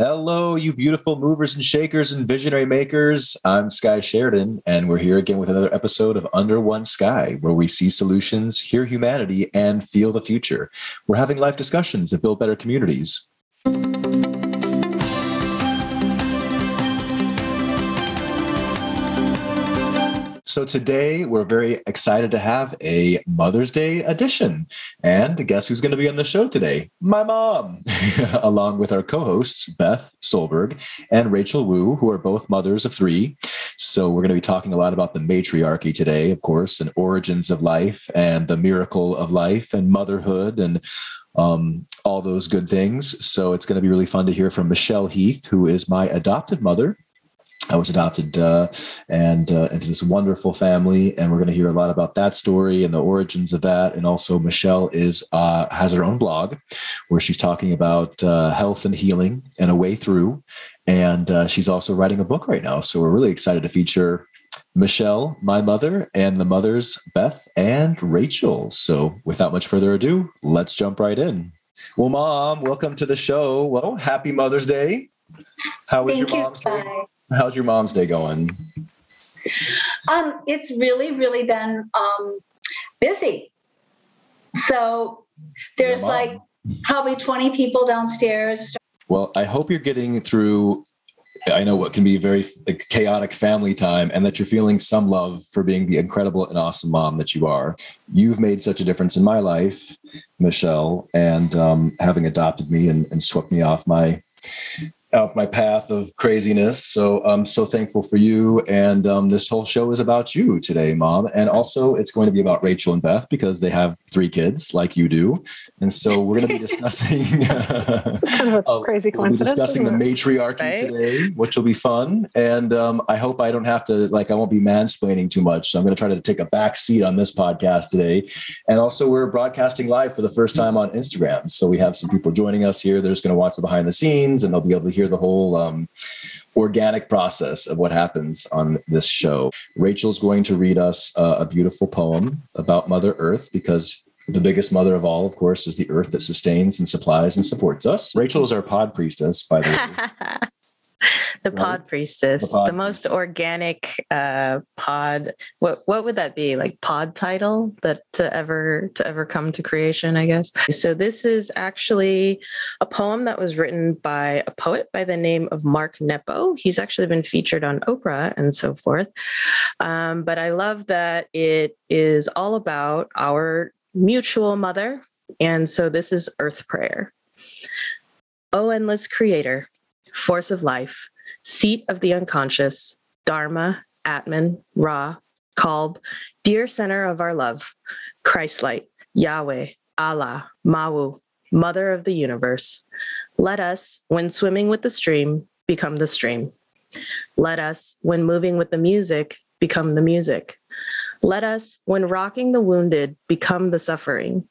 Hello, you beautiful movers and shakers and visionary makers. I'm Sky Sheridan, and we're here again with another episode of Under One Sky, where we see solutions, hear humanity, and feel the future. We're having life discussions that build better communities. So today we're very excited to have a Mother's Day edition. And guess who's going to be on the show today? My mom, along with our co-hosts Beth Soelberg and Rachel Wu, who are both mothers of three. So we're going to be talking a lot about the matriarchy today, of course, and origins of life and the miracle of life and motherhood and um, all those good things. So it's going to be really fun to hear from Michelle Heath, who is my adopted mother I was adopted uh, and uh, into this wonderful family, and we're going to hear a lot about that story and the origins of that. And also, Michelle is uh, has her own blog where she's talking about uh, health and healing and a way through. And uh, she's also writing a book right now, so we're really excited to feature Michelle, my mother, and the mothers Beth and Rachel. So, without much further ado, let's jump right in. Well, Mom, welcome to the show. Well, happy Mother's Day. How was Thank your you, mom's day? How's your mom's day going? Um, it's really, really been um, busy. So there's like probably 20 people downstairs. Well, I hope you're getting through. I know what can be very chaotic family time, and that you're feeling some love for being the incredible and awesome mom that you are. You've made such a difference in my life, Michelle, and um, having adopted me and, and swept me off my off my path of craziness. So I'm so thankful for you. And um, this whole show is about you today, Mom. And also, it's going to be about Rachel and Beth because they have three kids, like you do. And so we're going to be discussing. It's kind of a Oh, crazy coincidence. discussing the matriarchy Right? today, which will be fun. And um, I hope I don't have to, like, I won't be mansplaining too much. So I'm going to try to take a back seat on this podcast today. And also, we're broadcasting live for the first time on Instagram. So we have some people joining us here. They're just going to watch the behind the scenes and they'll be able to hear the whole um, organic process of what happens on this show. Rachel's going to read us uh, a beautiful poem about Mother Earth because the biggest mother of all, of course, is the earth that sustains and supplies and supports us. Rachel is our pod priestess, by the way. the Right? pod priestess, The the, pod most organic uh, pod. What what would that be? Like pod title that to ever to ever come to creation, I guess. So this is actually a poem that was written by a poet by the name of Mark Nepo. He's actually been featured on Oprah and so forth. Um, but I love that it is all about our mutual mother, and so this is Earth Prayer. O endless creator, force of life, seat of the unconscious, Dharma, Atman, Ra, Kalb, dear center of our love, Christlight, Yahweh, Allah, Mawu, mother of the universe. Let us, when swimming with the stream, become the stream. Let us, when moving with the music, become the music. Let us, when rocking the wounded, become the suffering.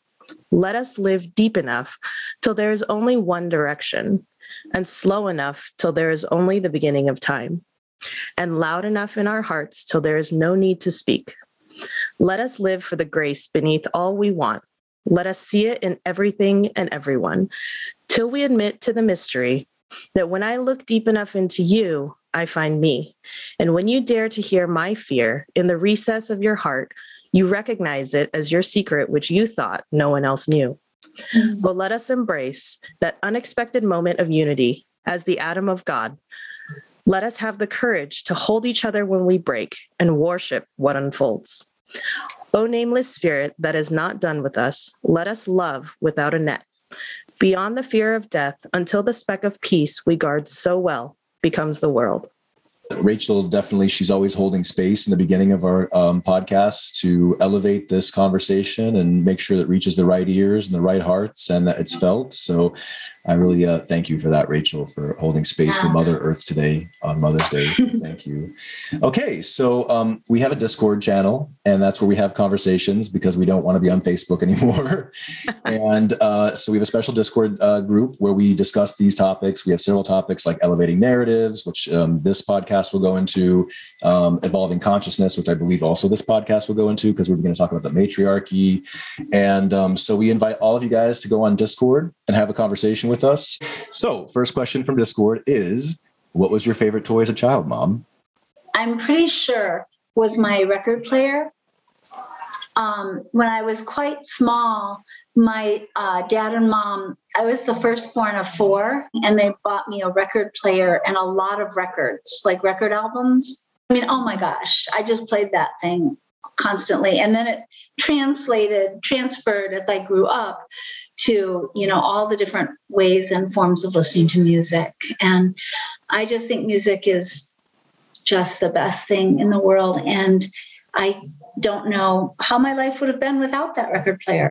Let us live deep enough till there is only one direction, and slow enough till there is only the beginning of time, and loud enough in our hearts till there is no need to speak. Let us live for the grace beneath all we want. Let us see it in everything and everyone, till we admit to the mystery that when I look deep enough into you, I find me. And when you dare to hear my fear in the recess of your heart, you recognize it as your secret, which you thought no one else knew. Mm-hmm. But let us embrace that unexpected moment of unity as the atom of God. Let us have the courage to hold each other when we break and worship what unfolds. O nameless spirit that is not done with us, let us love without a net. Beyond the fear of death, until the speck of peace we guard so well becomes the world. Rachel definitely, she's always holding space in the beginning of our um, podcast to elevate this conversation and make sure that reaches the right ears and the right hearts and that it's felt. So I really uh, thank you for that, Rachel, for holding space for Mother Earth today on Mother's Day. So thank you. Okay, so um, we have a Discord channel, and that's where we have conversations because we don't want to be on Facebook anymore. and uh, so we have a special Discord uh, group where we discuss these topics. We have several topics like elevating narratives, which um, this podcast will go into, um, evolving consciousness, which I believe also this podcast will go into because we're going to talk about the matriarchy. And um, so we invite all of you guys to go on Discord and have a conversation with with us. So, first question from Discord is What was your favorite toy as a child, mom? I'm pretty sure was my record player. Um, when I was quite small, my uh, dad and mom, I was the firstborn of four, and they bought me a record player and a lot of records, like record albums. I mean, oh my gosh, I just played that thing constantly. And then it translated, transferred as I grew up to, you know, all the different ways and forms of listening to music. And I just think music is just the best thing in the world. And I don't know how my life would have been without that record player.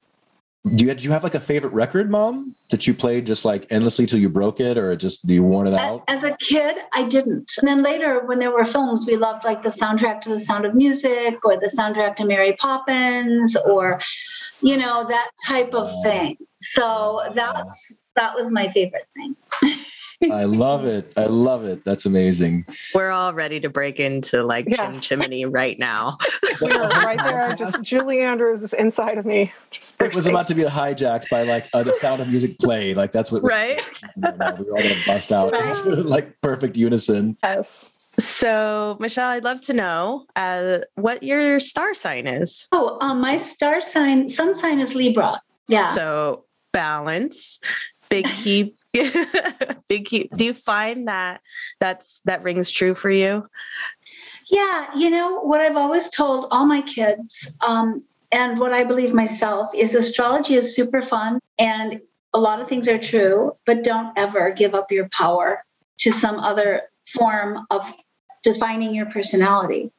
Do you, did you have like a favorite record, mom, that you played just like endlessly till you broke it, or just do you worn it out? As a kid, I didn't. And then later, when there were films, we loved like the soundtrack to The Sound of Music or the soundtrack to Mary Poppins or, you know, that type of thing. So that's that was my favorite thing. I love it. I love it. That's amazing. We're all ready to break into like Yes. Chim Chimney right now. We right there. Just Julie Andrews is inside of me. Just It was bursting. about to be hijacked by like a sound of music play. Like that's what Right. we were all gonna bust out Right. into like perfect unison. Yes. So, Michelle, I'd love to know uh, what your star sign is. Oh, um, my star sign, sun sign is Libra. Yeah. So, balance, big key, big key. Do you find that that's that rings true for you? Yeah, you know what I've always told all my kids, um, and what I believe myself is astrology is super fun, and a lot of things are true, but don't ever give up your power to some other form of defining your personality.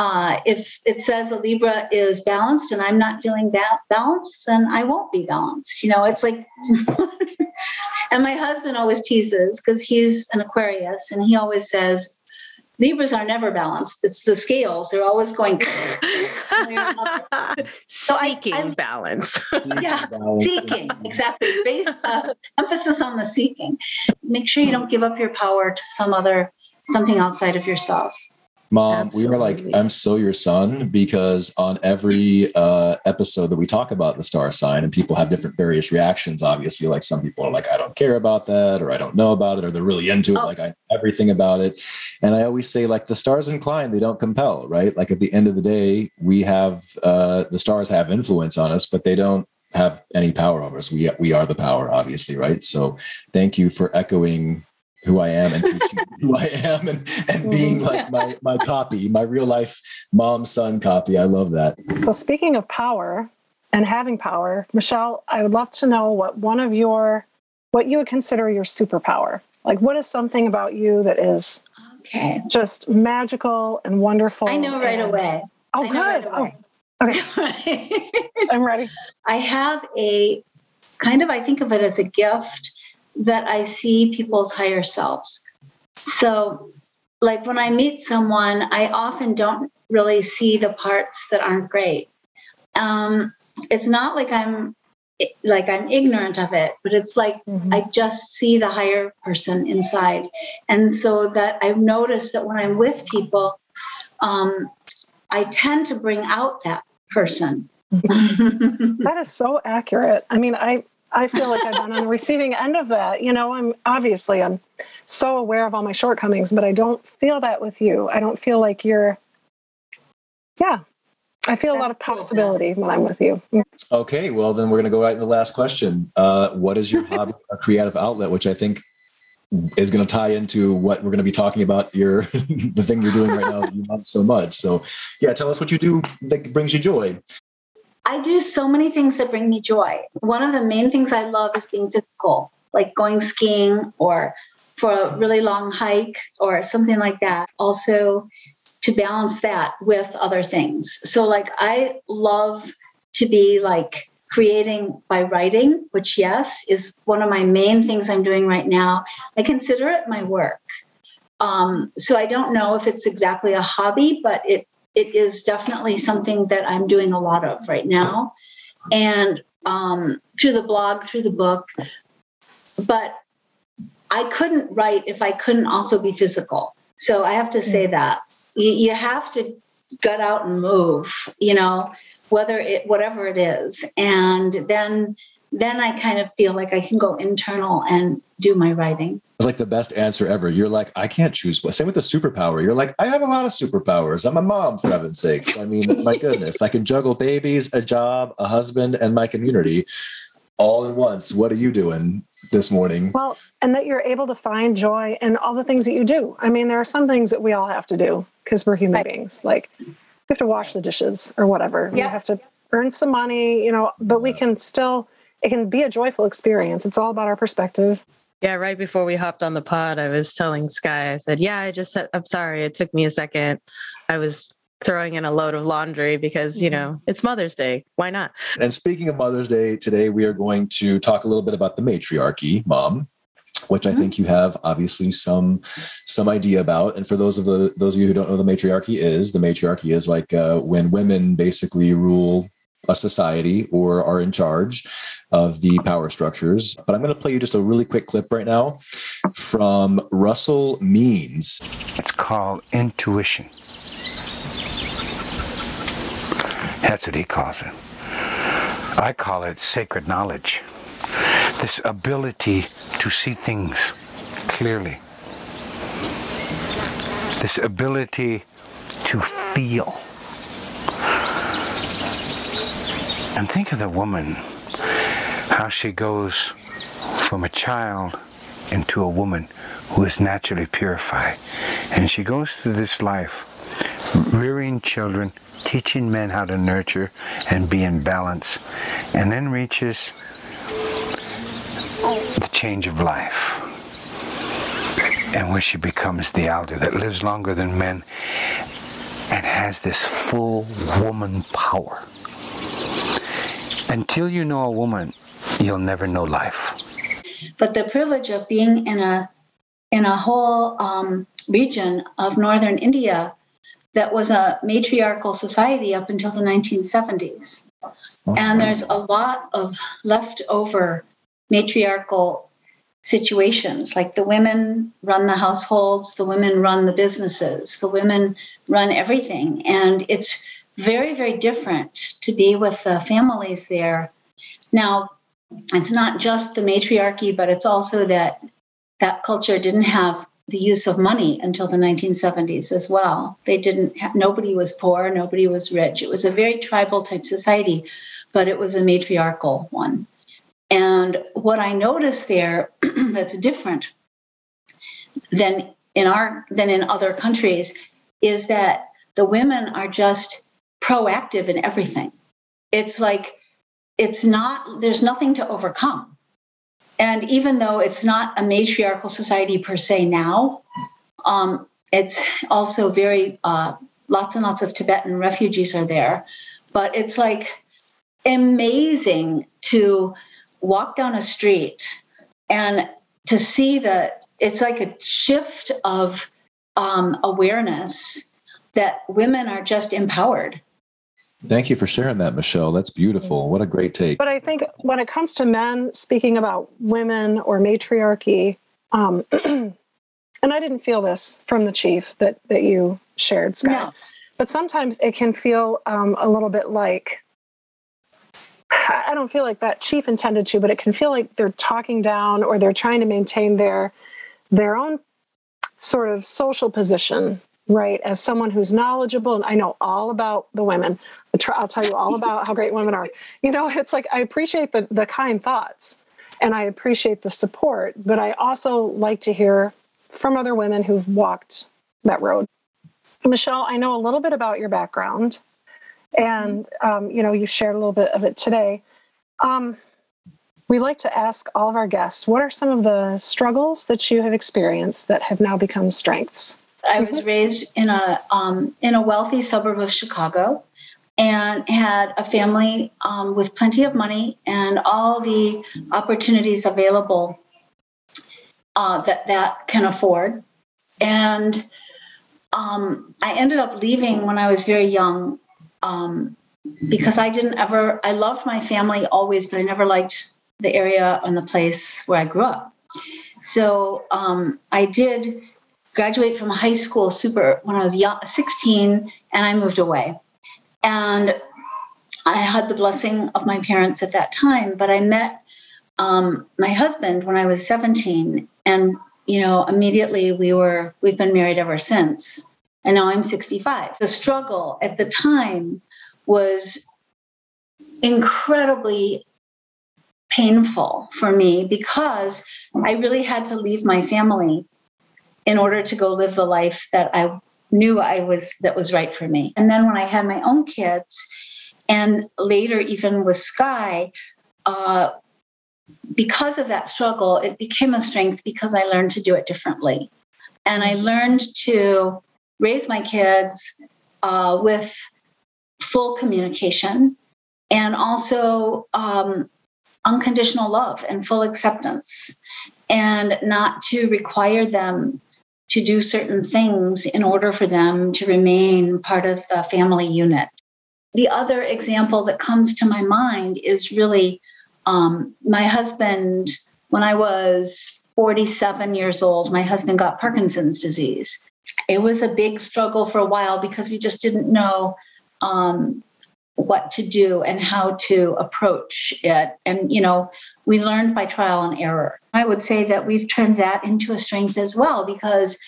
Uh, if it says a Libra is balanced and I'm not feeling ba- balanced, then I won't be balanced. You know, it's like, and my husband always teases because he's an Aquarius and he always says, Libras are never balanced. It's the scales. They're always going. I- Seeking I'm- balance. Yeah, Balance. seeking, exactly. Based, uh, emphasis on the seeking. Make sure you don't give up your power to some other, something outside of yourself. Mom, we were like, I'm so your son because on every uh, episode that we talk about the star sign, and people have different various reactions, obviously. Like some people are like, I don't care about that, or I don't know about it, or they're really into it, Oh. like I everything about it. And I always say, like, the stars incline, they don't compel, right? Like at the end of the day, we have uh, the stars have influence on us, but they don't have any power over us. We we are the power, obviously, right? So thank you for echoing who I am and teaching who I am and, and being mm. like my my copy, my real life mom son copy. I love that. So speaking of power and having power, Michelle, I would love to know what one of your what you would consider your superpower. Like what is something about you that is Okay. just magical and wonderful? I know right and- away. Oh, I good. know right Oh, okay. I'm ready. I have a kind of, I think of it as a gift that I see people's higher selves. So, like when I meet someone, I often don't really see the parts that aren't great. Um, it's not like I'm like I'm ignorant of it, but it's like Mhm. I just see the higher person inside. And so that I've noticed that when I'm with people, um, I tend to bring out that person. That is so accurate. I mean, I I feel like I've been on the receiving end of that. You know, I'm obviously I'm so aware of all my shortcomings, but I don't feel that with you. I don't feel like you're Yeah. I feel a lot of That's cool, possibility when I'm with you. Okay, well then we're gonna go right to the last question. Uh, what is your hobby or creative outlet? Which I think is going to tie into what we're going to be talking about your the thing you're doing right now that you love so much. So, yeah, tell us what you do that brings you joy. I do so many things that bring me joy. One of the main things I love is being physical, like going skiing or for a really long hike or something like that. Also, to balance that with other things. So, like, I love to be like creating by writing, which, yes, is one of my main things I'm doing right now. I consider it my work. Um, so, I don't know if it's exactly a hobby, but it it is definitely something that I'm doing a lot of right now. And um, through the blog, through the book. But I couldn't write if I couldn't also be physical. So I have to say that you, you have to gut out and move, you know, whether it, whatever it is. And then then I kind of feel like I can go internal and do my writing. It's like the best answer ever. You're like, I can't choose what. Same with the superpower. You're like, I have a lot of superpowers. I'm a mom, for heaven's sakes. I mean, my goodness, I can juggle babies, a job, a husband, and my community all at once. What are you doing this morning? Well, and that you're able to find joy in all the things that you do. I mean, there are some things that we all have to do because we're human Right. beings. Like you have to wash the dishes or whatever. You Yeah. have to earn some money, you know, but we can still, it can be a joyful experience. It's all about our perspective. Yeah, right before we hopped on the pod, I was telling Sky, I said, Yeah, I just said, I'm sorry. It took me a second. I was throwing in a load of laundry because, you know, it's Mother's Day. Why not? And speaking of Mother's Day, today we are going to talk a little bit about the matriarchy, mom, which I Mhm. think you have obviously some some idea about. And for those of the those of you who don't know what the matriarchy is, the matriarchy is like uh, when women basically rule a society or are in charge of the power structures. But I'm going to play you just a really quick clip right now from Russell Means. It's called intuition. That's what he calls it. I call it sacred knowledge. This ability to see things clearly. This ability to feel. And think of the woman, how she goes from a child into a woman who is naturally purified. And she goes through this life rearing children, teaching men how to nurture and be in balance, and then reaches the change of life. And where she becomes the elder that lives longer than men and has this full woman power. Until you know a woman, you'll never know life. But the privilege of being in a in a whole um, region of northern India that was a matriarchal society up until the 1970s. And there's a lot of leftover matriarchal situations like the women run the households, the women run the businesses, the women run everything. And it's very, very different to be with the families there. Now, it's not just the matriarchy, but it's also that that culture didn't have the use of money until the 1970s as well. They didn't have, nobody was poor, nobody was rich. It was a very tribal type society, but it was a matriarchal one. And what I noticed there that's different than in our than in other countries is that the women are just proactive in everything. It's like it's not there's nothing to overcome. And even though it's not a matriarchal society per se now, um, it's also very uh, lots and lots of Tibetan refugees are there. But it's like amazing to walk down a street and to see that it's like a shift of um, awareness that women are just empowered. Thank you for sharing that, Michelle. That's beautiful. What a great take. But I think when it comes to men, speaking about women or matriarchy, um, and I didn't feel this from the chief that that you shared, Scott. No. But sometimes it can feel um, a little bit like I I don't feel like that chief intended to, but it can feel like they're talking down or they're trying to maintain their their own sort of social position, right? As someone who's knowledgeable and I know all about the women. I'll tell you all about how great women are. You know, it's like I appreciate the the kind thoughts and I appreciate the support, but I also like to hear from other women who've walked that road. Michelle, I know a little bit about your background, and um, you know you shared a little bit of it today. Um, we like to ask all of our guests, what are some of the struggles that you have experienced that have now become strengths? I was raised in a um, in a wealthy suburb of Chicago, and had a family um, with plenty of money and all the opportunities available uh, that that can afford. And um, I ended up leaving when I was very young um, because I didn't ever. I loved my family always, but I never liked the area and the place where I grew up. So um, I did graduate from high school super when I was young, 16, and I moved away. And I had the blessing of my parents at that time, but I met um, my husband when I was 17, and you know, immediately we were we've been married ever since, and now I'm 65. The struggle at the time was incredibly painful for me because I really had to leave my family in order to go live the life that I knew I was that was right for me. And then when I had my own kids, and later even with Sky, uh, because of that struggle, it became a strength because I learned to do it differently, and I learned to raise my kids uh, with full communication and also um, unconditional love and full acceptance, and not to require them to do certain things in order for them to remain part of the family unit. The other example that comes to my mind is really um, my husband, when I was 47 years old, my husband got Parkinson's disease. It was a big struggle for a while because we just didn't know um, what to do and how to approach it. And, you know, we learned by trial and error. I would say that we've turned that into a strength as well because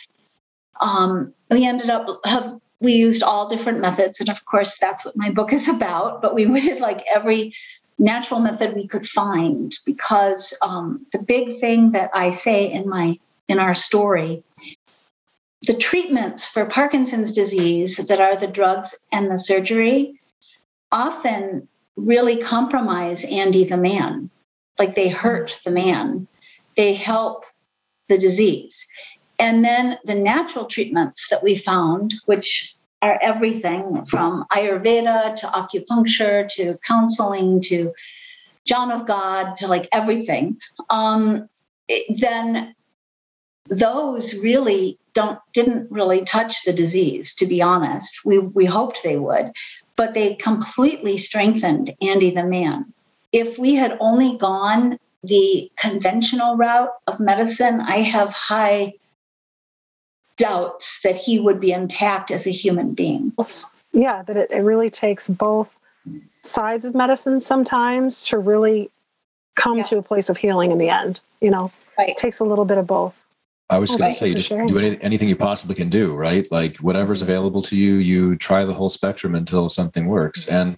um, we ended up have we used all different methods and of course that's what my book is about but we did like every natural method we could find because um, the big thing that i say in my in our story the treatments for parkinson's disease that are the drugs and the surgery often really compromise Andy the man. Like they hurt the man, they help the disease. And then the natural treatments that we found, which are everything from Ayurveda to acupuncture to counseling to John of God to like everything, um, then those really don't didn't really touch the disease. To be honest, we we hoped they would, but they completely strengthened Andy the man. If we had only gone the conventional route of medicine, I have high doubts that he would be intact as a human being. Yeah, that it, it really takes both sides of medicine sometimes to really come yeah. to a place of healing in the end. You know, right. it takes a little bit of both. I was going to say, you just do any, anything you possibly can do, right? Like whatever's available to you, you try the whole spectrum until something works. Mm-hmm. And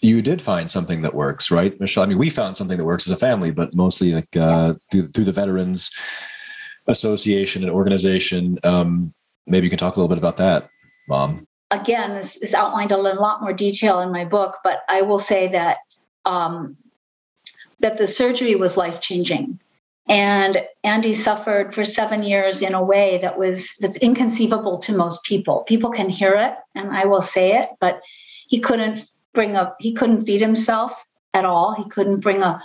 you did find something that works, right, Michelle? I mean, we found something that works as a family, but mostly like uh, through, through the Veterans Association and organization. Um, maybe you can talk a little bit about that, Mom. Again, this is outlined a lot more detail in my book, but I will say that um, that the surgery was life changing and andy suffered for seven years in a way that was that's inconceivable to most people. People can hear it and i will say it but he couldn't bring up he couldn't feed himself at all. He couldn't bring a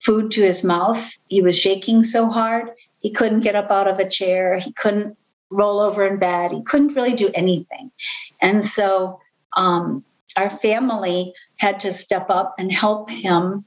food to his mouth. He was shaking so hard. He couldn't get up out of a chair. He couldn't roll over in bed. He couldn't really do anything. And so um, our family had to step up and help him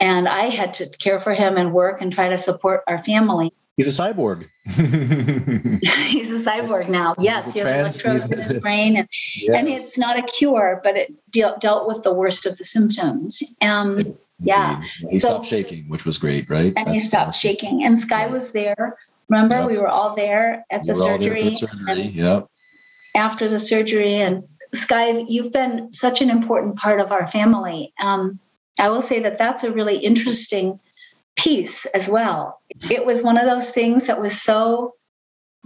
and I had to care for him and work and try to support our family. He's a cyborg. he's a cyborg now. Yes, he has electrodes in his brain, and yes. and it's not a cure, but it de- dealt with the worst of the symptoms. Um, it, yeah, he so, stopped shaking, which was great, right? And That's he stopped awesome. shaking, and Sky yeah. was there. Remember, yep. we were all there at we the surgery. surgery. Yep. After the surgery, and Sky, you've been such an important part of our family. Um, I will say that that's a really interesting piece as well. It was one of those things that was so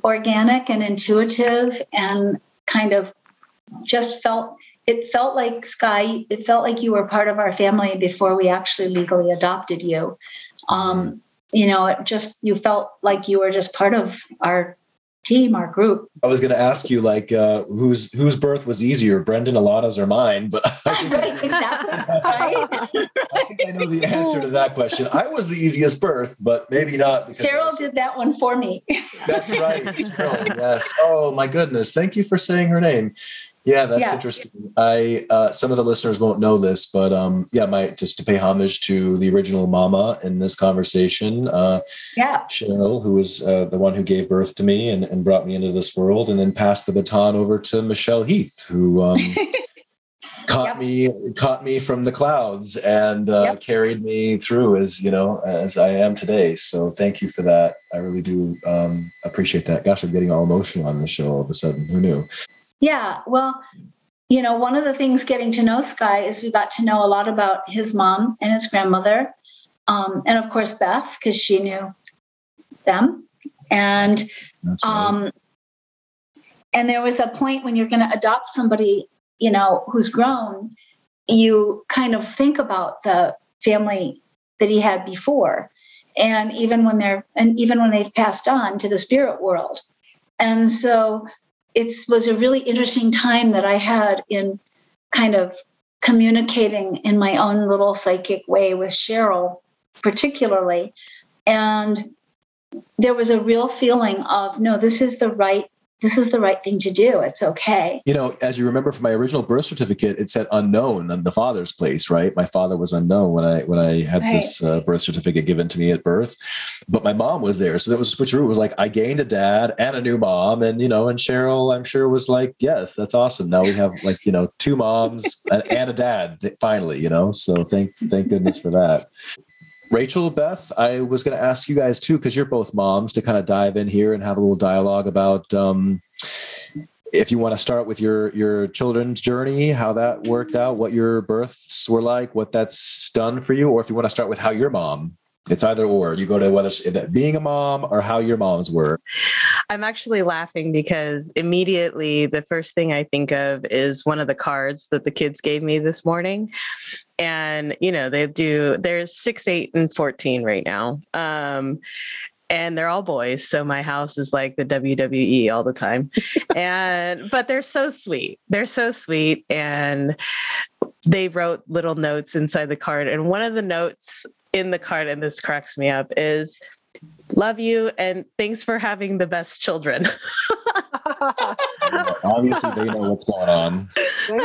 organic and intuitive and kind of just felt it felt like sky it felt like you were part of our family before we actually legally adopted you um, you know it just you felt like you were just part of our team, our group. I was going to ask you, like, uh, whose whose birth was easier, Brendan Alana's or mine? But right, exactly. Right? I think I know the answer to that question. I was the easiest birth, but maybe not. Because Carol did that one for me. That's right. Carol, yes. Oh my goodness! Thank you for saying her name. Yeah, that's yeah. interesting. I uh, some of the listeners won't know this, but um, yeah, my just to pay homage to the original mama in this conversation. Uh, yeah, Cheryl, who was uh, the one who gave birth to me and, and brought me into this world, and then passed the baton over to Michelle Heath, who um, caught Yep. me caught me from the clouds and uh, Yep. carried me through as you know as I am today. So thank you for that. I really do um, appreciate that. Gosh, I'm getting all emotional on this show all of a sudden. Who knew? Yeah, well, you know, one of the things getting to know Sky is we got to know a lot about his mom and his grandmother, um, and of course Beth because she knew them, and right. um, and there was a point when you're going to adopt somebody, you know, who's grown, you kind of think about the family that he had before, and even when they're and even when they've passed on to the spirit world, and so it was a really interesting time that I had in kind of communicating in my own little psychic way with Cheryl, particularly. And there was a real feeling of, no, this is the right, this is the right thing to do. It's okay. You know, as you remember from my original birth certificate, it said unknown on the father's place, right? My father was unknown when I when I had Right. this uh, birth certificate given to me at birth, but my mom was there, so that was a switcheroo. It was like I gained a dad and a new mom, and you know, and Cheryl, I'm sure was like, yes, that's awesome. Now we have like you know two moms and, and a dad finally, you know. So thank thank goodness for that. Rachel, Beth, I was going to ask you guys too, because you're both moms, to kind of dive in here and have a little dialogue about um, if you want to start with your your children's journey, how that worked out, what your births were like, what that's done for you, or if you want to start with how your mom. It's either or. You go to whether being a mom or how your moms were. I'm actually laughing because immediately the first thing I think of is one of the cards that the kids gave me this morning. And, you know, they do, there's six, eight, and 14 right now. Um, and they're all boys. So my house is like the WWE all the time. and, but they're so sweet. They're so sweet. And they wrote little notes inside the card. And one of the notes in the card, and this cracks me up, is love you and thanks for having the best children. Obviously, they know what's going on. and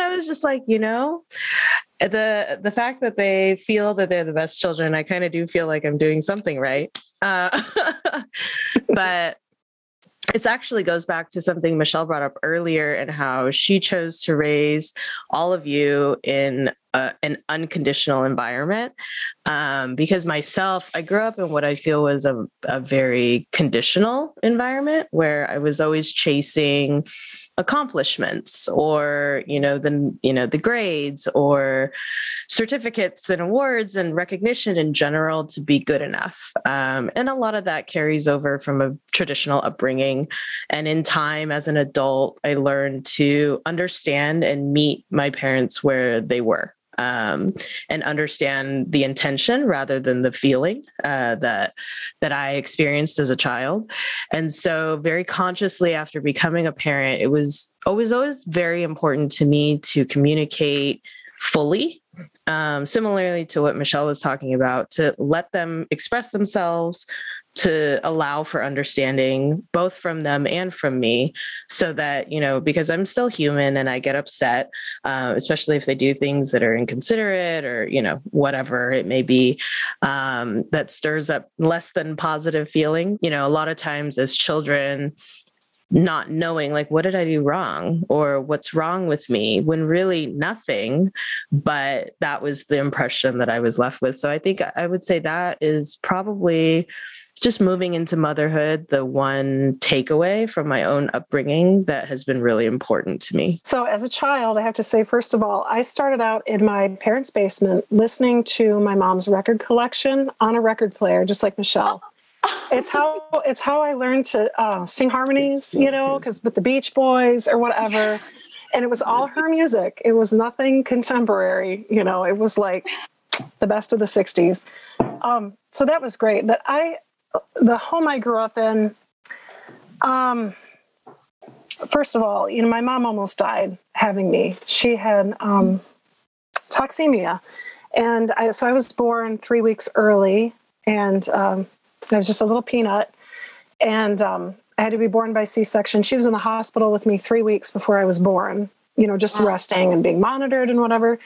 I was just like, you know, the the fact that they feel that they're the best children, I kind of do feel like I'm doing something right. Uh, but it actually goes back to something Michelle brought up earlier and how she chose to raise all of you in a, an unconditional environment. Um, because myself, I grew up in what I feel was a, a very conditional environment where I was always chasing accomplishments or you know the you know the grades or certificates and awards and recognition in general to be good enough um, and a lot of that carries over from a traditional upbringing and in time as an adult i learned to understand and meet my parents where they were um, and understand the intention rather than the feeling uh, that that I experienced as a child. And so, very consciously, after becoming a parent, it was always always very important to me to communicate fully. Um, similarly to what Michelle was talking about, to let them express themselves, to allow for understanding both from them and from me so that you know because i'm still human and i get upset uh, especially if they do things that are inconsiderate or you know whatever it may be um, that stirs up less than positive feeling. You know a lot of times as children not knowing like what did i do wrong or what's wrong with me when really nothing but that was the impression that i was left with. So i think i would say that is probably just moving into motherhood, the one takeaway from my own upbringing that has been really important to me. So, as a child, I have to say, first of all, I started out in my parents' basement listening to my mom's record collection on a record player, just like Michelle. It's how it's how I learned to uh, sing harmonies, so you know, because with the Beach Boys or whatever, and it was all her music. It was nothing contemporary, you know. It was like the best of the '60s. Um, so that was great. But I, the home I grew up in, um, first of all, you know, my mom almost died having me. She had um, toxemia, and I, so I was born three weeks early, and um, I was just a little peanut, and um, I had to be born by C-section. She was in the hospital with me three weeks before I was born. You know, just Wow. resting and being monitored and whatever.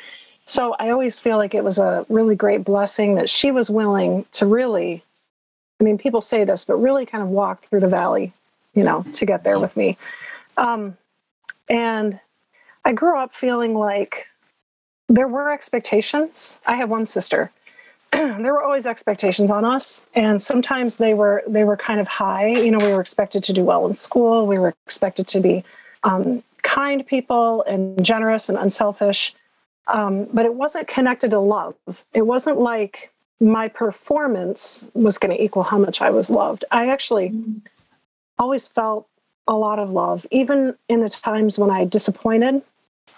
So I always feel like it was a really great blessing that she was willing to really. I mean, people say this, but really kind of walked through the valley, you know, to get there with me. Um, and I grew up feeling like there were expectations. I have one sister. there were always expectations on us and sometimes they were they were kind of high you know we were expected to do well in school we were expected to be um, kind people and generous and unselfish um, but it wasn't connected to love it wasn't like my performance was going to equal how much i was loved. I actually always felt a lot of love even in the times when i disappointed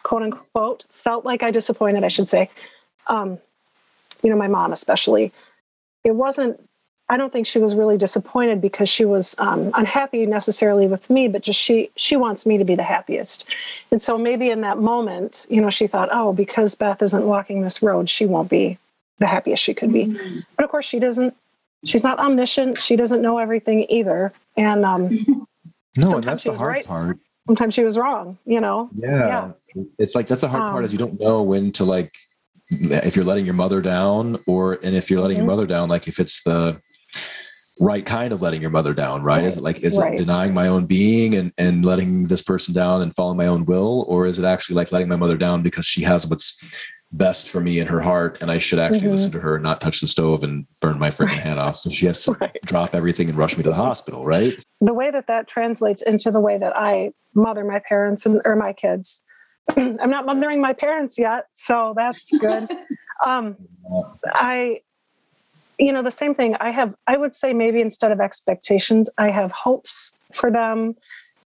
quote unquote felt like i disappointed i should say. Um, you know, my mom especially, it wasn't, I don't think she was really disappointed because she was um, unhappy necessarily with me, but just she, she wants me to be the happiest. And so maybe in that moment, you know, she thought, oh, because Beth isn't walking this road, she won't be the happiest she could be. Mm-hmm. But of course, she doesn't, she's not omniscient. She doesn't know everything either. And, um, no, and that's the hard right. part. Sometimes she was wrong, you know? Yeah. yeah. It's like, that's the hard um, part is you don't know when to like if you're letting your mother down or and if you're letting mm-hmm. your mother down like if it's the right kind of letting your mother down right, right. is it like is right. it denying my own being and and letting this person down and following my own will or is it actually like letting my mother down because she has what's best for me in her heart and i should actually mm-hmm. listen to her not touch the stove and burn my freaking right. hand off so she has to drop everything and rush me to the hospital right the way that that translates into the way that i mother my parents and or my kids I'm not mothering my parents yet, so that's good. um, I, you know, the same thing. I have, I would say maybe instead of expectations, I have hopes for them,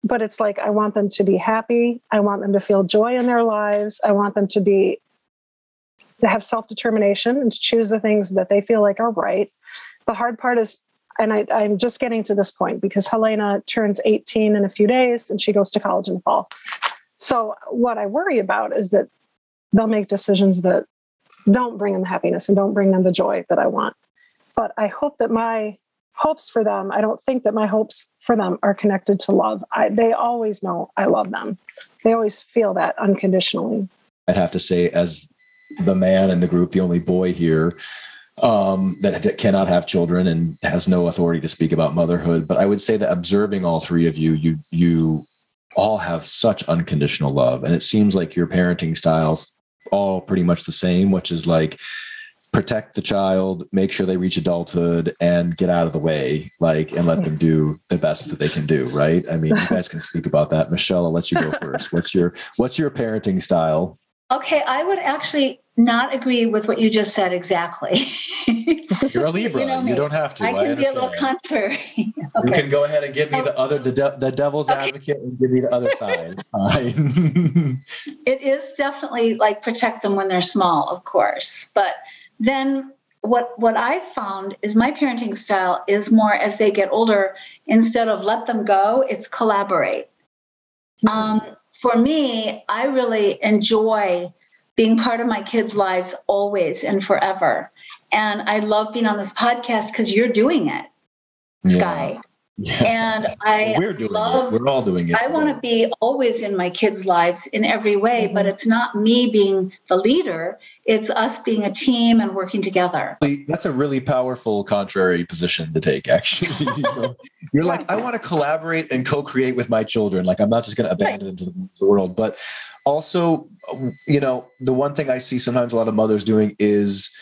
but it's like I want them to be happy. I want them to feel joy in their lives. I want them to be, to have self determination and to choose the things that they feel like are right. The hard part is and I, am just getting to this point because Helena turns 18 in a few days and she goes to college in the fall. So, what I worry about is that they'll make decisions that don't bring them happiness and don't bring them the joy that I want. But I hope that my hopes for them, I don't think that my hopes for them are connected to love. I, they always know I love them, they always feel that unconditionally. I'd have to say, as the man in the group, the only boy here, um, that, that cannot have children and has no authority to speak about motherhood. But I would say that observing all three of you, you you all have such unconditional love. And it seems like your parenting styles all pretty much the same, which is like protect the child, make sure they reach adulthood and get out of the way, like, and let them do the best that they can do. Right. I mean, you guys can speak about that. Michelle, I'll let you go first. What's your, what's your parenting style? Okay. I would actually not agree with what you just said exactly. You're a Libra. you, know you, don't have to. I can I be a little contrary. okay. You can go ahead and give me the other the, de- the devil's okay. advocate and give me the other side. It's fine. it is definitely like protect them when they're small, of course. But then what what I've found is my parenting style is more as they get older, instead of let them go, it's collaborate. Mm-hmm. Um, for me, I really enjoy being part of my kids' lives always and forever. And I love being on this podcast because you're doing it, Sky. Yeah. Yeah. And I we're doing love, it. We're all doing it. I want to be always in my kids' lives in every way, mm-hmm. but it's not me being the leader. It's us being a team and working together. That's a really powerful contrary position to take, actually. you know, you're like, I want to collaborate and co-create with my children. Like I'm not just going to abandon right. them to the world. But also, you know, the one thing I see sometimes a lot of mothers doing is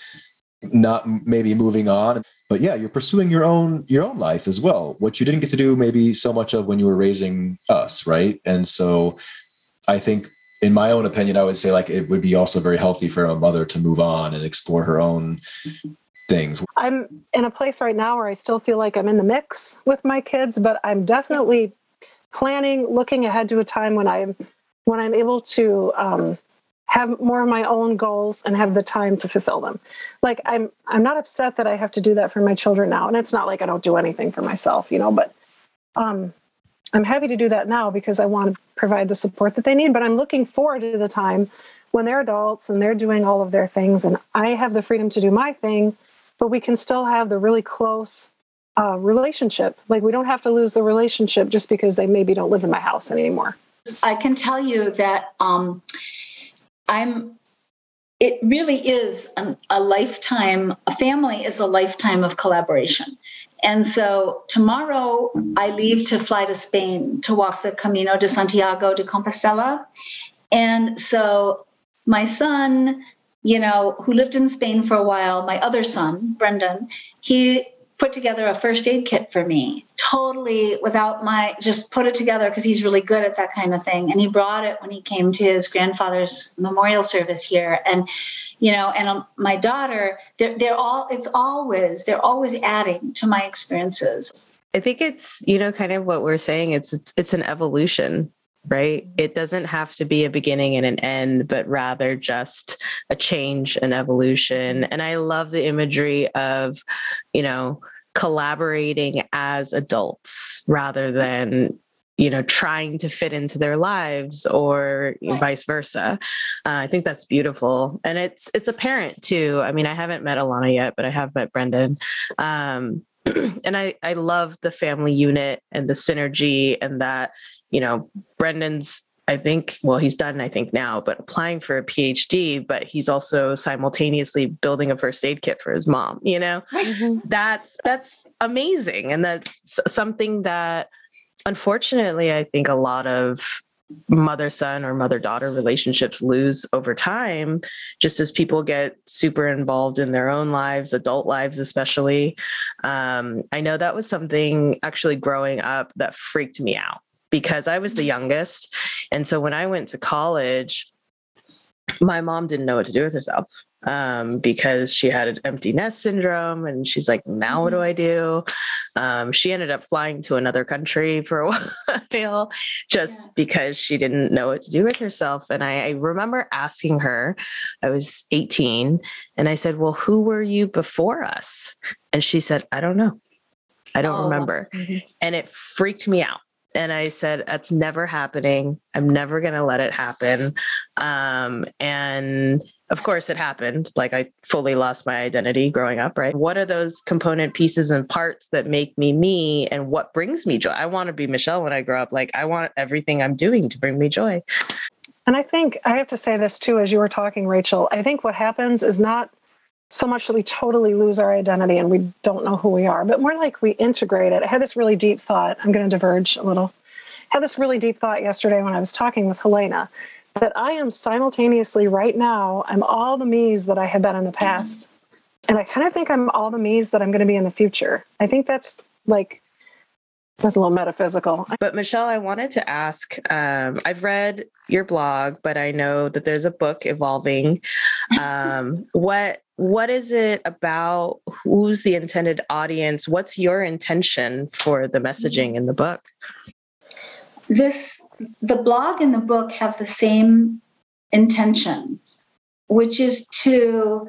not maybe moving on but yeah you're pursuing your own your own life as well. What you didn't get to do maybe so much of when you were raising us right? And so i think in my own opinion i would say like it would be also very healthy for a mother to move on and explore her own things. I'm in a place right now where i still feel like i'm in the mix with my kids but i'm definitely planning looking ahead to a time when i'm when i'm able to um, have more of my own goals and have the time to fulfill them. Like i'm i'm not upset that i have to do that for my children now and it's not like i don't do anything for myself you know but um i'm happy to do that now because i want to provide the support that they need but i'm looking forward to the time when they're adults and they're doing all of their things and i have the freedom to do my thing but we can still have the really close uh, relationship. Like we don't have to lose the relationship just because they maybe don't live in my house anymore. I can tell you that um, I'm it really is an, a lifetime a family is a lifetime of collaboration. And so tomorrow i leave to fly to spain to walk the camino de santiago de compostela. And so my son, you know, who lived in Spain for a while, my other son, Brendan, he put together a first aid kit for me totally without my just put it together because he's really good at that kind of thing. And he brought it when he came to his grandfather's memorial service here. And you know and um, my daughter they're, they're all it's always they're always adding to my experiences. I think it's you know kind of what we're saying it's it's, it's an evolution right? It doesn't have to be a beginning and an end, but rather just a change and evolution. And I love the imagery of, you know, collaborating as adults rather than you know trying to fit into their lives or right. vice versa uh, i think that's beautiful and it's it's apparent too i mean i haven't met alana yet but i have met brendan um, and i i love the family unit and the synergy and that you know, Brendan's I think, well, he's done, I think now, but applying for a PhD, but he's also simultaneously building a first aid kit for his mom, you know? Mm-hmm. That's that's amazing. And that's something that unfortunately I think a lot of mother son or mother daughter relationships lose over time just as people get super involved in their own lives adult lives especially um, i know that was something actually growing up that freaked me out because I was the youngest. And so when I went to college, my mom didn't know what to do with herself um, because she had an empty nest syndrome. And she's like, now what do I do? Um, she ended up flying to another country for a while just yeah. because she didn't know what to do with herself. And I, I remember asking her, I was 18, and I said, Well, who were you before us? And she said, I don't know. I don't oh. remember. Mm-hmm. And it freaked me out and I said, that's never happening. I'm never to let it happen. Um, and of course, it happened. Like I fully lost my identity growing up, right? What are those component pieces and parts that make me me and what brings me joy? I want to be Michelle when I grow up. Like I want everything I'm doing to bring me joy. And I think I have to say this too, as you were talking, Rachel. I think what happens is not so much that we totally lose our identity and we don't know who we are, but more like we integrate it. I had this really deep thought. I'm going to diverge a little. I had this really deep thought yesterday when I was talking with Helena that I am simultaneously right now, I'm all the me's that I have been in the mm-hmm. past. And I kind of think I'm all the me's that I'm going to be in the future. I think that's like that's a little metaphysical. But Michelle, I wanted to ask um, I've read your blog, but I know that there's a book evolving. Um, what what is it about? Who's the intended audience? What's your intention for the messaging in the book? This the blog and the book have the same intention, which is to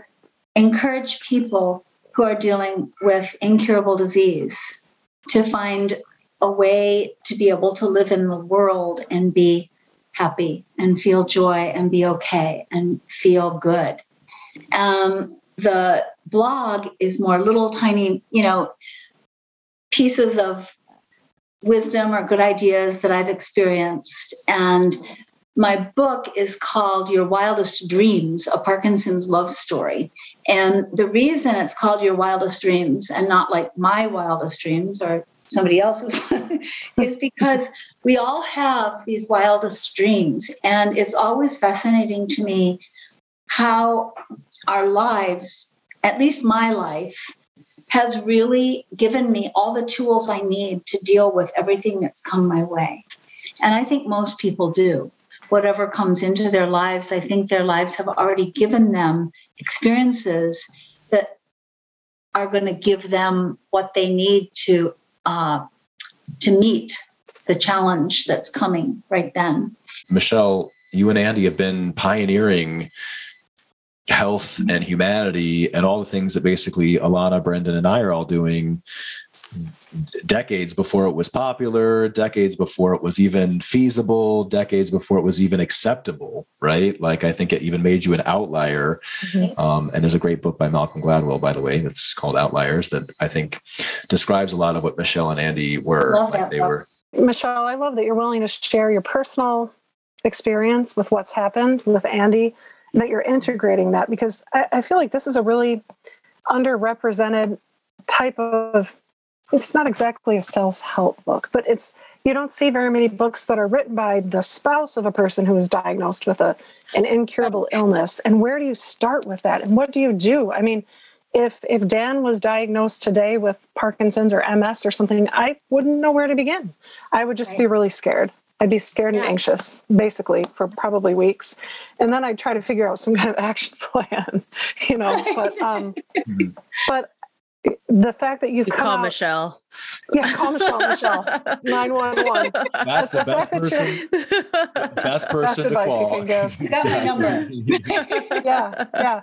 encourage people who are dealing with incurable disease to find a way to be able to live in the world and be happy and feel joy and be okay and feel good. Um, the blog is more little tiny, you know, pieces of wisdom or good ideas that I've experienced. And my book is called Your Wildest Dreams, a Parkinson's love story. And the reason it's called Your Wildest Dreams and not like My Wildest Dreams or somebody else's is because we all have these wildest dreams. And it's always fascinating to me how our lives, at least my life, has really given me all the tools I need to deal with everything that's come my way. And I think most people do. Whatever comes into their lives, I think their lives have already given them experiences that are going to give them what they need to uh, to meet the challenge that's coming right then. Michelle, you and Andy have been pioneering health and humanity and all the things that basically Alana, Brendan, and I are all doing decades before it was popular, decades before it was even feasible, decades before it was even acceptable, right? Like I think it even made you an outlier. Mm-hmm. Um, and there's a great book by Malcolm Gladwell, by the way, that's called Outliers that I think describes a lot of what Michelle and Andy were. Like they book. were. Michelle, I love that you're willing to share your personal experience with what's happened with Andy, that you're integrating that because I, I feel like this is a really underrepresented type of it's not exactly a self-help book, but it's you don't see very many books that are written by the spouse of a person who is diagnosed with a an incurable illness. And where do you start with that? And what do you do? I mean, if if Dan was diagnosed today with Parkinson's or MS or something, I wouldn't know where to begin. I would just right. be really scared. I'd be scared yeah. and anxious, basically, for probably weeks, and then I'd try to figure out some kind of action plan, you know. But um, but the fact that you've you call out, Michelle. Yeah, call Michelle. Michelle. Nine one one. That's the, the best person. best person best to call. You, can give. you got my number. yeah, yeah.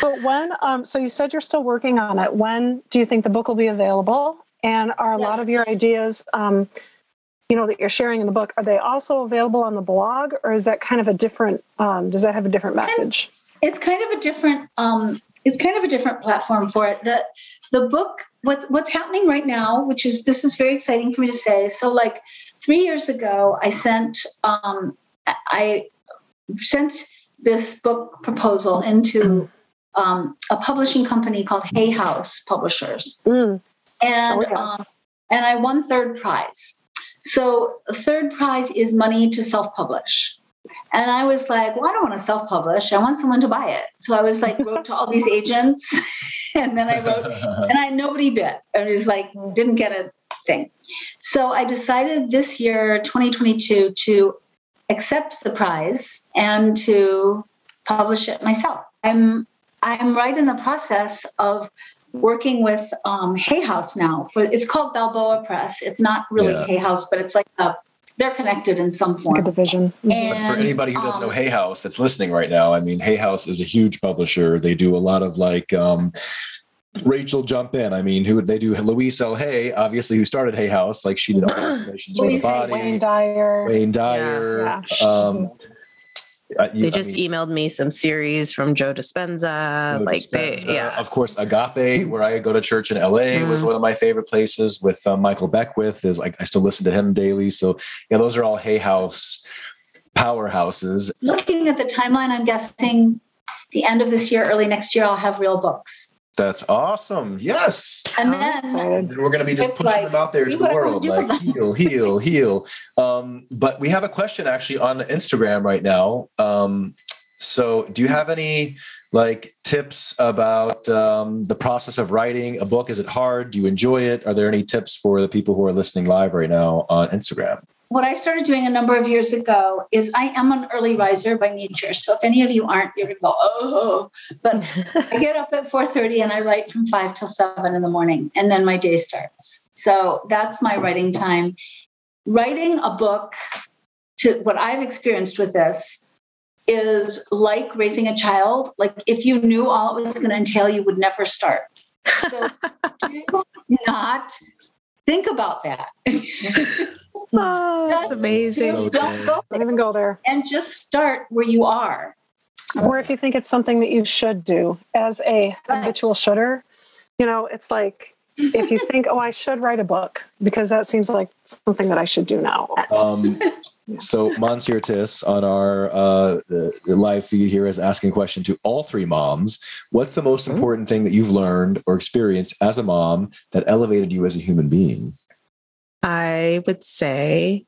But when, um, so you said you're still working on it. When do you think the book will be available? And are a yes. lot of your ideas, um, you know, that you're sharing in the book, are they also available on the blog, or is that kind of a different? Um, does that have a different message? It's kind of a different. Um, it's kind of a different platform for it. That the book, what's what's happening right now, which is this is very exciting for me to say. So, like three years ago, I sent um, I sent this book proposal into um, a publishing company called Hay House Publishers, mm. and oh, yes. um, and I won third prize. So third prize is money to self-publish. And I was like, well, I don't want to self-publish. I want someone to buy it. So I was like, wrote to all these agents, and then I wrote, and I nobody bid. I was like, didn't get a thing. So I decided this year, 2022, to accept the prize and to publish it myself. I'm I'm right in the process of working with um, Hay House now. For it's called Balboa Press. It's not really yeah. Hay House, but it's like a they're connected in some form. Like a division. And, mm-hmm. but for anybody who doesn't um, know Hay House that's listening right now, I mean, Hay House is a huge publisher. They do a lot of like. Um, Rachel, jump in. I mean, who they do? Louise L. Hay, obviously, who started Hay House. Like she did all the for the body. Wayne Dyer. Wayne Dyer. Yeah, yeah. Um, uh, you, they just I mean, emailed me some series from Joe Dispenza. Joe like Dispenza. they, yeah. Of course, Agape, where I go to church in LA, mm. was one of my favorite places. With uh, Michael Beckwith, is like I still listen to him daily. So yeah, those are all Hay House powerhouses. Looking at the timeline, I'm guessing the end of this year, early next year, I'll have real books. That's awesome. Yes. And then, we're going to be just putting like, them out there to the world, like heal, heal, heal. Um, but we have a question actually on Instagram right now. Um, so, do you have any like tips about um, the process of writing a book? Is it hard? Do you enjoy it? Are there any tips for the people who are listening live right now on Instagram? what I started doing a number of years ago is I am an early riser by nature. So if any of you aren't, you're gonna go, oh. But I get up at 4:30 and I write from five till seven in the morning, and then my day starts. So that's my writing time. Writing a book to what I've experienced with this is like raising a child. Like if you knew all it was going to entail, you would never start. So do not think about that. oh, that's amazing. Don't, don't go there. Don't even go there. And just start where you are. Or if you think it's something that you should do as a right. habitual shooter, you know, it's like if you think, oh, I should write a book because that seems like something that I should do now. Um, so Monsieur Tis on our uh, live feed here is asking a question to all three moms. What's the most important thing that you've learned or experienced as a mom that elevated you as a human being? I would say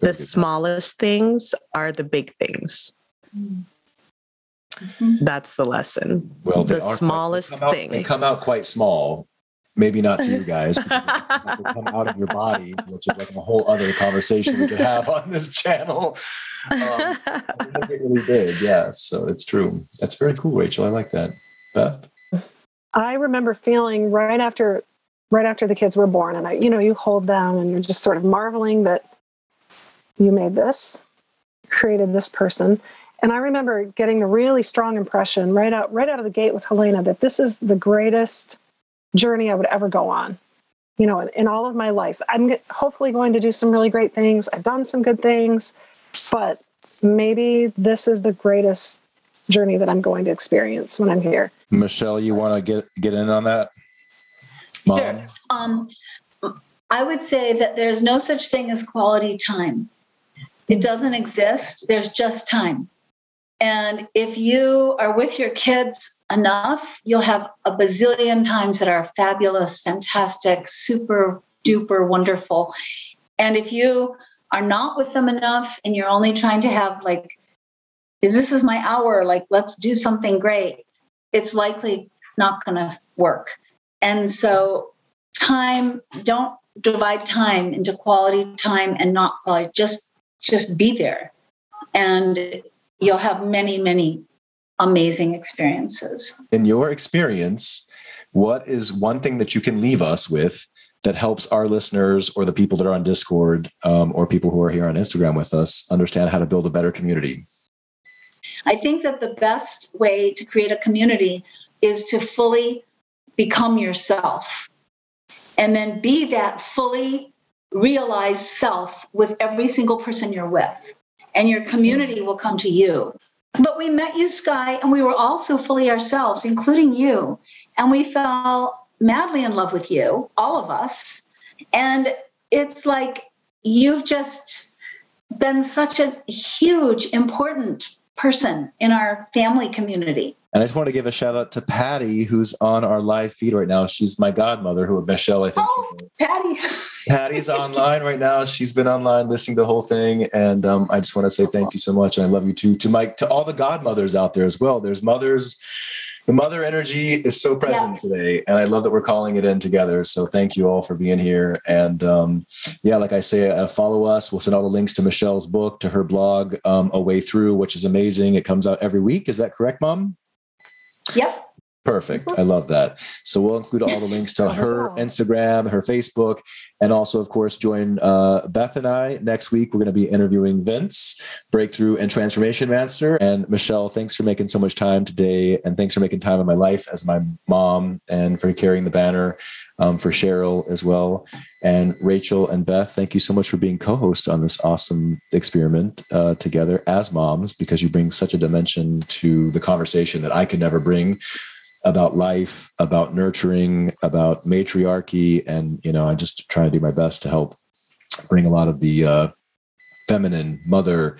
the smallest things are the big things. Mm-hmm. That's the lesson. Well, the smallest quite, they out, things. They come out quite small. Maybe not to you guys. come out of your bodies, which is like a whole other conversation we could have on this channel. Um, they get really big, yeah. So it's true. That's very cool, Rachel. I like that. Beth. I remember feeling right after right after the kids were born and I, you know, you hold them and you're just sort of marveling that you made this, created this person. And I remember getting a really strong impression right out right out of the gate with Helena that this is the greatest journey I would ever go on. You know, in, in all of my life. I'm hopefully going to do some really great things. I've done some good things, but maybe this is the greatest journey that I'm going to experience when I'm here. Michelle, you want to get get in on that? Mom? Sure. Um, I would say that there's no such thing as quality time. It doesn't exist. There's just time. And if you are with your kids enough, you'll have a bazillion times that are fabulous, fantastic, super duper wonderful. And if you are not with them enough and you're only trying to have like, is this is my hour, like let's do something great, it's likely not going to work. And so time, don't divide time into quality time and not quality. Just just be there. And you'll have many, many amazing experiences. In your experience, what is one thing that you can leave us with that helps our listeners or the people that are on Discord um, or people who are here on Instagram with us understand how to build a better community? I think that the best way to create a community is to fully become yourself and then be that fully realized self with every single person you're with and your community will come to you. But we met you, Sky, and we were also fully ourselves, including you. And we fell madly in love with you, all of us. And it's like you've just been such a huge, important person in our family community. And I just want to give a shout out to Patty, who's on our live feed right now. She's my godmother, who Michelle, I think. Oh, Patty. Patty's online right now. She's been online listening to the whole thing, and um, I just want to say thank you so much, and I love you too. To Mike, to all the godmothers out there as well. There's mothers. The mother energy is so present yeah. today, and I love that we're calling it in together. So thank you all for being here. And um, yeah, like I say, uh, follow us. We'll send all the links to Michelle's book, to her blog, um, A Way Through, which is amazing. It comes out every week. Is that correct, Mom? Yep. Perfect. I love that. So we'll include all the links to her Instagram, her Facebook, and also, of course, join uh, Beth and I next week. We're going to be interviewing Vince, Breakthrough and Transformation Master. And Michelle, thanks for making so much time today. And thanks for making time in my life as my mom and for carrying the banner um, for Cheryl as well. And Rachel and Beth, thank you so much for being co hosts on this awesome experiment uh, together as moms, because you bring such a dimension to the conversation that I could never bring about life, about nurturing, about matriarchy, and you know, I just try to do my best to help bring a lot of the uh, feminine mother,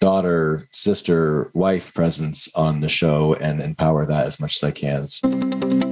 daughter, sister, wife presence on the show and empower that as much as I can.